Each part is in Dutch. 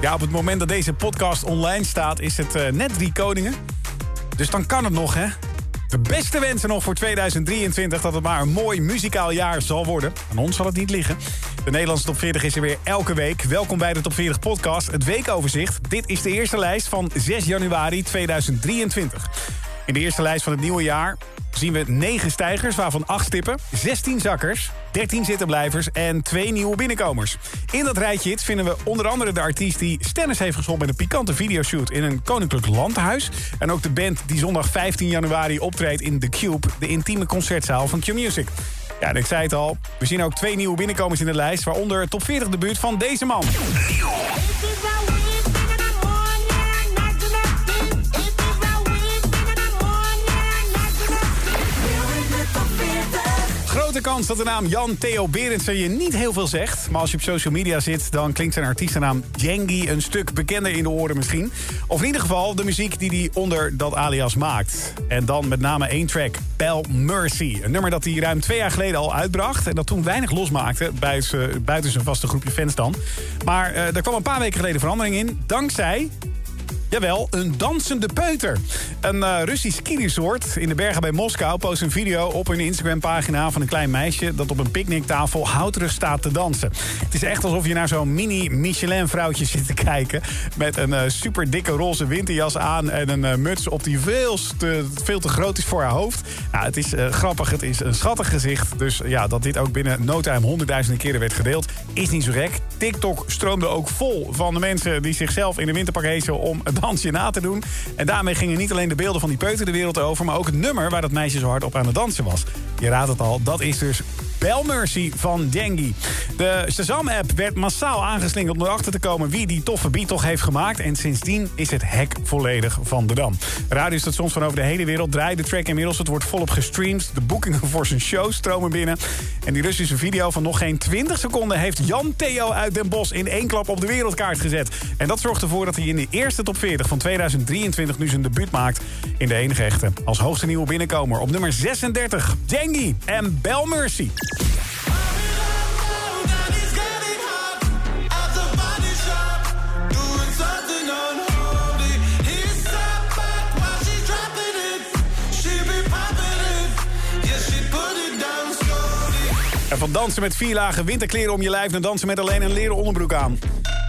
Ja, op het moment dat deze podcast online staat is het eh, net drie koningen. Dus dan kan het nog, hè? De beste wensen nog voor 2023 dat het maar een mooi muzikaal jaar zal worden. Aan ons zal het niet liggen. De Nederlandse top 40 is er weer elke week. Welkom bij de top 40 podcast, het weekoverzicht. Dit is de eerste lijst van 6 januari 2023. In de eerste lijst van het nieuwe jaar zien we 9 stijgers, waarvan 8 stippen, 16 zakkers, 13 zittenblijvers en 2 nieuwe binnenkomers. In dat rijtje vinden we onder andere de artiest die stennis heeft geschopt met een pikante videoshoot in een koninklijk landhuis. En ook de band die zondag 15 januari optreedt in The Cube, de intieme concertzaal van Q-Music. Ja, en ik zei het al, we zien ook twee nieuwe binnenkomers in de lijst, waaronder top 40 debuut van deze man. Grote kans dat de naam Jan Theo Berendsen je niet heel veel zegt. Maar als je op social media zit, dan klinkt zijn artiestennaam Jengi een stuk bekender in de oren misschien. Of in ieder geval de muziek die hij onder dat alias maakt. En dan met name één track, Bell Mercy. Een nummer dat hij ruim twee jaar geleden al uitbracht. En dat toen weinig losmaakte, buiten, buiten zijn vaste groepje fans dan. Maar uh, daar kwam een paar weken geleden verandering in. Dankzij Jawel, een dansende peuter. Een uh, Russisch skiresort in de bergen bij Moskou post een video op hun Instagram-pagina van een klein meisje dat op een picknicktafel houterig staat te dansen. Het is echt alsof je naar zo'n mini Michelin-vrouwtje zit te kijken met een uh, super dikke roze winterjas aan en een uh, muts op die veel te, veel te groot is voor haar hoofd. Nou, het is grappig, het is een schattig gezicht. Dus ja, dat dit ook binnen no time honderdduizenden keren werd gedeeld, is niet zo gek. TikTok stroomde ook vol van de mensen die zichzelf in de winterpak hezen om het dansje na te doen. En daarmee gingen niet alleen de beelden van die peuter de wereld over... maar ook het nummer waar dat meisje zo hard op aan het dansen was. Je raadt het al, dat is dus Bell Mercy van Dengi. De Shazam-app werd massaal aangeslingerd om erachter te komen... wie die toffe beat toch heeft gemaakt. En sindsdien is het hek volledig van de dam. Radiostations van over de hele wereld draaien de track inmiddels. Het wordt volop gestreamd. De boekingen voor zijn show stromen binnen. En die Russische video van nog geen 20 seconden... heeft Jan Theo uit Den Bosch in één klap op de wereldkaart gezet. En dat zorgt ervoor dat hij in de eerste top 40 van 2023... nu zijn debuut maakt in de enige echte. Als hoogste nieuwe binnenkomer op nummer 36. Dengi en Bell Mercy. En van dansen met vier lagen winterkleren om je lijf... naar dansen met alleen een leren onderbroek aan.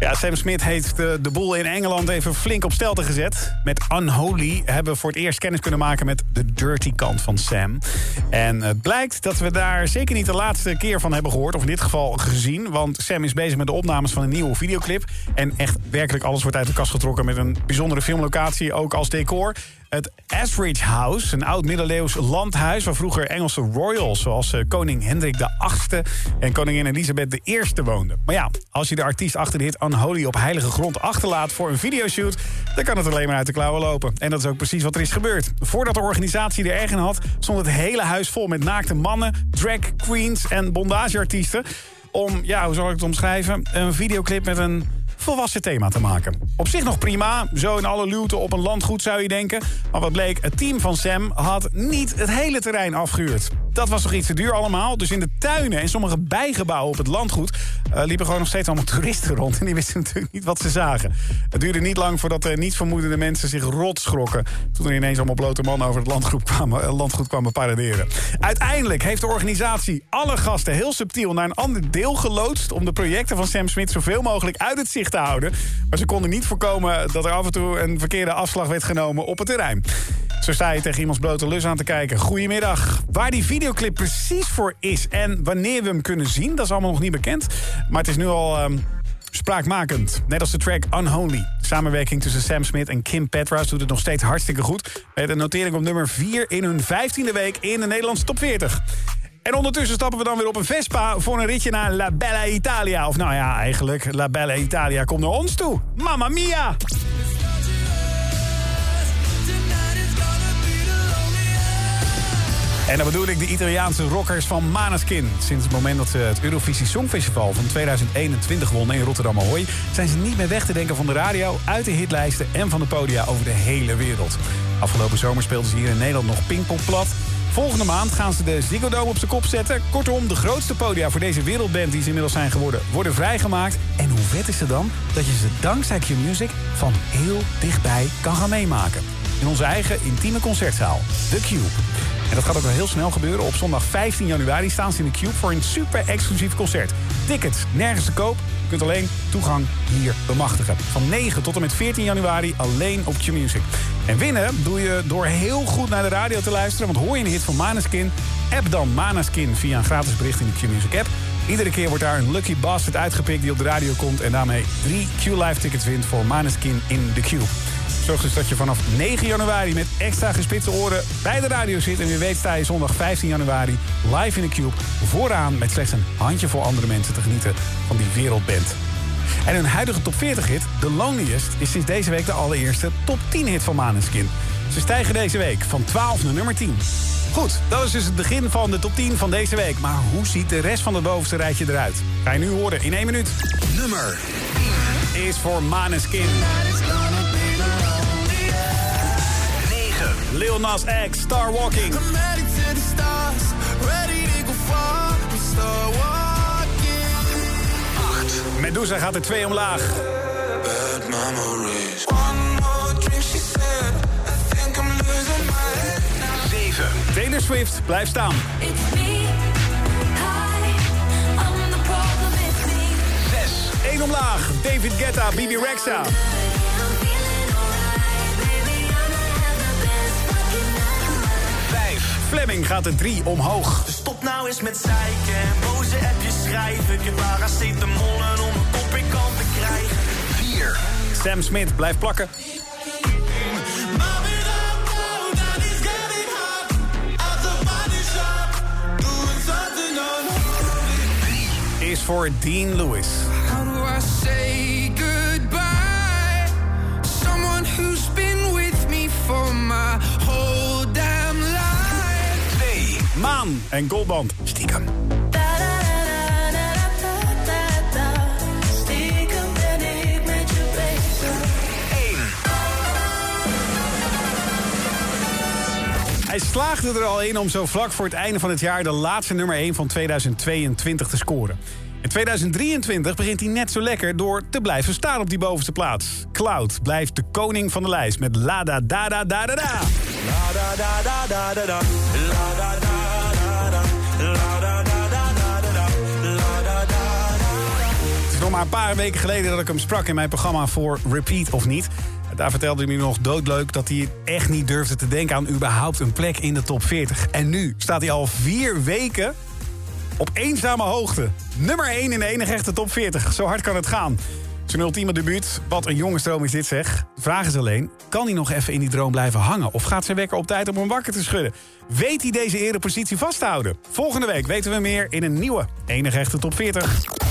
Ja, Sam Smith heeft de, de boel in Engeland even flink op stelte gezet. Met Unholy hebben we voor het eerst kennis kunnen maken... met de dirty kant van Sam. En het blijkt dat we daar zeker niet de laatste keer van hebben gehoord... of in dit geval gezien, want Sam is bezig met de opnames van een nieuwe videoclip. En echt werkelijk alles wordt uit de kast getrokken... met een bijzondere filmlocatie, ook als decor. Het Asridge House, een oud-middeleeuws landhuis... waar vroeger Engelse royals zoals uh, koning Hendrik VIII... en koningin Elisabeth I woonden. Maar ja, als je de artiest achter de hit Unholy op heilige grond achterlaat... voor een videoshoot, dan kan het alleen maar uit de klauwen lopen. En dat is ook precies wat er is gebeurd. Voordat de organisatie er erg had... stond het hele huis vol met naakte mannen, drag queens en bondageartiesten... om, ja, hoe zal ik het omschrijven... een videoclip met een volwassen thema te maken. Op zich nog prima, zo in alle luwte op een landgoed zou je denken. Maar wat bleek, het team van Sam had niet het hele terrein afgehuurd. Dat was toch iets te duur allemaal. Dus in de tuinen en sommige bijgebouwen op het landgoed... Uh, liepen gewoon nog steeds allemaal toeristen rond. En die wisten natuurlijk niet wat ze zagen. Het duurde niet lang voordat de niet vermoedende mensen zich rot schrokken... toen er ineens allemaal blote mannen over het landgoed kwamen, uh, landgoed paraderen. Uiteindelijk heeft de organisatie alle gasten heel subtiel... naar een ander deel geloodst... om de projecten van Sam Smith zoveel mogelijk uit het zicht te houden. Maar ze konden niet voorkomen dat er af en toe een verkeerde afslag werd genomen op het terrein. Zo sta je tegen iemands blote lus aan te kijken. Goedemiddag. Waar die videoclip precies voor is en wanneer we hem kunnen zien... dat is allemaal nog niet bekend. Maar het is nu al... Um, spraakmakend. Net als de track Unholy. Samenwerking tussen Sam Smith en Kim Petras doet het nog steeds hartstikke goed. Met een notering op nummer 4 in hun 15e week in de Nederlandse top 40. En ondertussen stappen we dan weer op een Vespa voor een ritje naar La Bella Italia. Of nou ja, eigenlijk, La Bella Italia komt naar ons toe. Mamma mia! En dan bedoel ik de Italiaanse rockers van Maneskin. Sinds het moment dat ze het Eurovisie Songfestival van 2021 wonnen in Rotterdam Ahoy... zijn ze niet meer weg te denken van de radio, uit de hitlijsten en van de podia over de hele wereld. Afgelopen zomer speelden ze hier in Nederland nog Pinkpop plat. Volgende maand gaan ze de Ziggo Dome op zijn kop zetten. Kortom, de grootste podia voor deze wereldband die ze inmiddels zijn geworden... worden vrijgemaakt. En hoe vet is ze dan? Dat je ze dankzij Q-Music van heel dichtbij kan gaan meemaken. In onze eigen intieme concertzaal, The Cube. En dat gaat ook wel heel snel gebeuren. Op zondag 15 januari staan ze in de Cube voor een super exclusief concert. Tickets nergens te koop. Je kunt alleen toegang hier bemachtigen. Van 9 tot en met 14 januari alleen op Q-Music. En winnen doe je door heel goed naar de radio te luisteren. Want hoor je een hit van Maneskin? App dan Maneskin via een gratis bericht in de Q-Music app. Iedere keer wordt daar een lucky bastard uitgepikt die op de radio komt... en daarmee drie Q-Live tickets wint voor Maneskin in de Cube. Zorg dus dat je vanaf 9 januari met extra gespitste oren bij de radio zit. En wie weet sta je zondag 15 januari live in de Cube vooraan... met slechts een handjevol andere mensen te genieten van die wereldband. En hun huidige top 40 hit, The Loneliest, is sinds deze week de allereerste top 10 hit van Maneskin. Ze stijgen deze week van 12 naar nummer 10. Goed, dat is dus het begin van de top 10 van deze week. Maar hoe ziet de rest van het bovenste rijtje eruit? Ga je nu horen in één minuut. Nummer Is voor Maneskin. Lil Nas X, Star Walking. I'm ready to the stars, ready to go far. Medusa gaat er twee omlaag. Bad memories. One more drink, she said. I think I'm losing my head now. 7. Taylor Swift blijft staan. It's me. Hi, I'm the problem. It's me. 6. Eén omlaag. David Guetta, Bibi Rexa. Fleming gaat er drie omhoog. Stop nou eens met zeiken en boze appjes schrijven. Ik heb paracetamol en om een kop in kant te krijgen. 4. Sam Smith blijft plakken. On Is voor Dean Lewis. How do I say goodbye? Someone who's Maan en Goldband. Stiekem. Da-da-da-da-da-da-da. Stiekem ben ik met je bezig. 1. Hij slaagde er al in om zo vlak voor het einde van het jaar... de laatste nummer 1 van 2022 te scoren. In 2023 begint hij net zo lekker door te blijven staan op die bovenste plaats. Cloud blijft de koning van de lijst met La Da Da Da Da Da Da. La da da da da da da. La da da da nog maar een paar weken geleden dat ik hem sprak in mijn programma voor Repeat of Niet. Daar vertelde hij me nog doodleuk dat hij echt niet durfde te denken aan überhaupt een plek in de top 40. En nu staat hij al vier weken op eenzame hoogte. Nummer 1 in de enige echte top 40. Zo hard kan het gaan. Zijn ultieme debuut. Wat een jongensdroom is dit zeg. De vraag is alleen, kan hij nog even in die droom blijven hangen? Of gaat zijn wekker op tijd om hem wakker te schudden? Weet hij deze erepositie vast te houden? Volgende week weten we meer in een nieuwe enige echte top 40.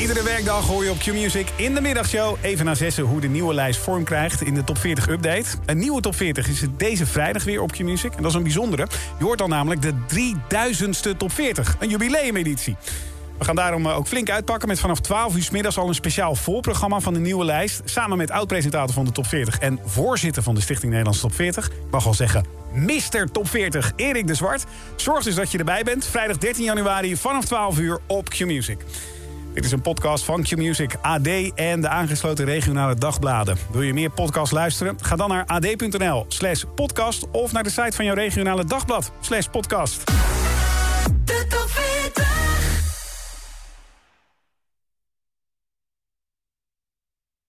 Iedere werkdag hoor je op Q-Music in de middagshow... even na zessen hoe de nieuwe lijst vorm krijgt in de top 40 update. Een nieuwe top 40 is het deze vrijdag weer op Q-Music. En dat is een bijzondere. Je hoort dan namelijk de 3000ste top 40. Een jubileumeditie. We gaan daarom eh, ook flink uitpakken met vanaf 12 uur middags al een speciaal voorprogramma van de nieuwe lijst. Samen met oud-presentator van de top 40 en voorzitter van de Stichting Nederlandse Top 40. Ik mag wel zeggen, Mr. Top 40, Erik de Zwart. Zorg dus dat je erbij bent. Vrijdag 13 januari vanaf 12 uur op Q-Music. Dit is een podcast van Q-Music, AD en de aangesloten regionale dagbladen. Wil je meer podcasts luisteren? Ga dan naar ad.nl slash podcast... of naar de site van jouw regionale dagblad slash podcast.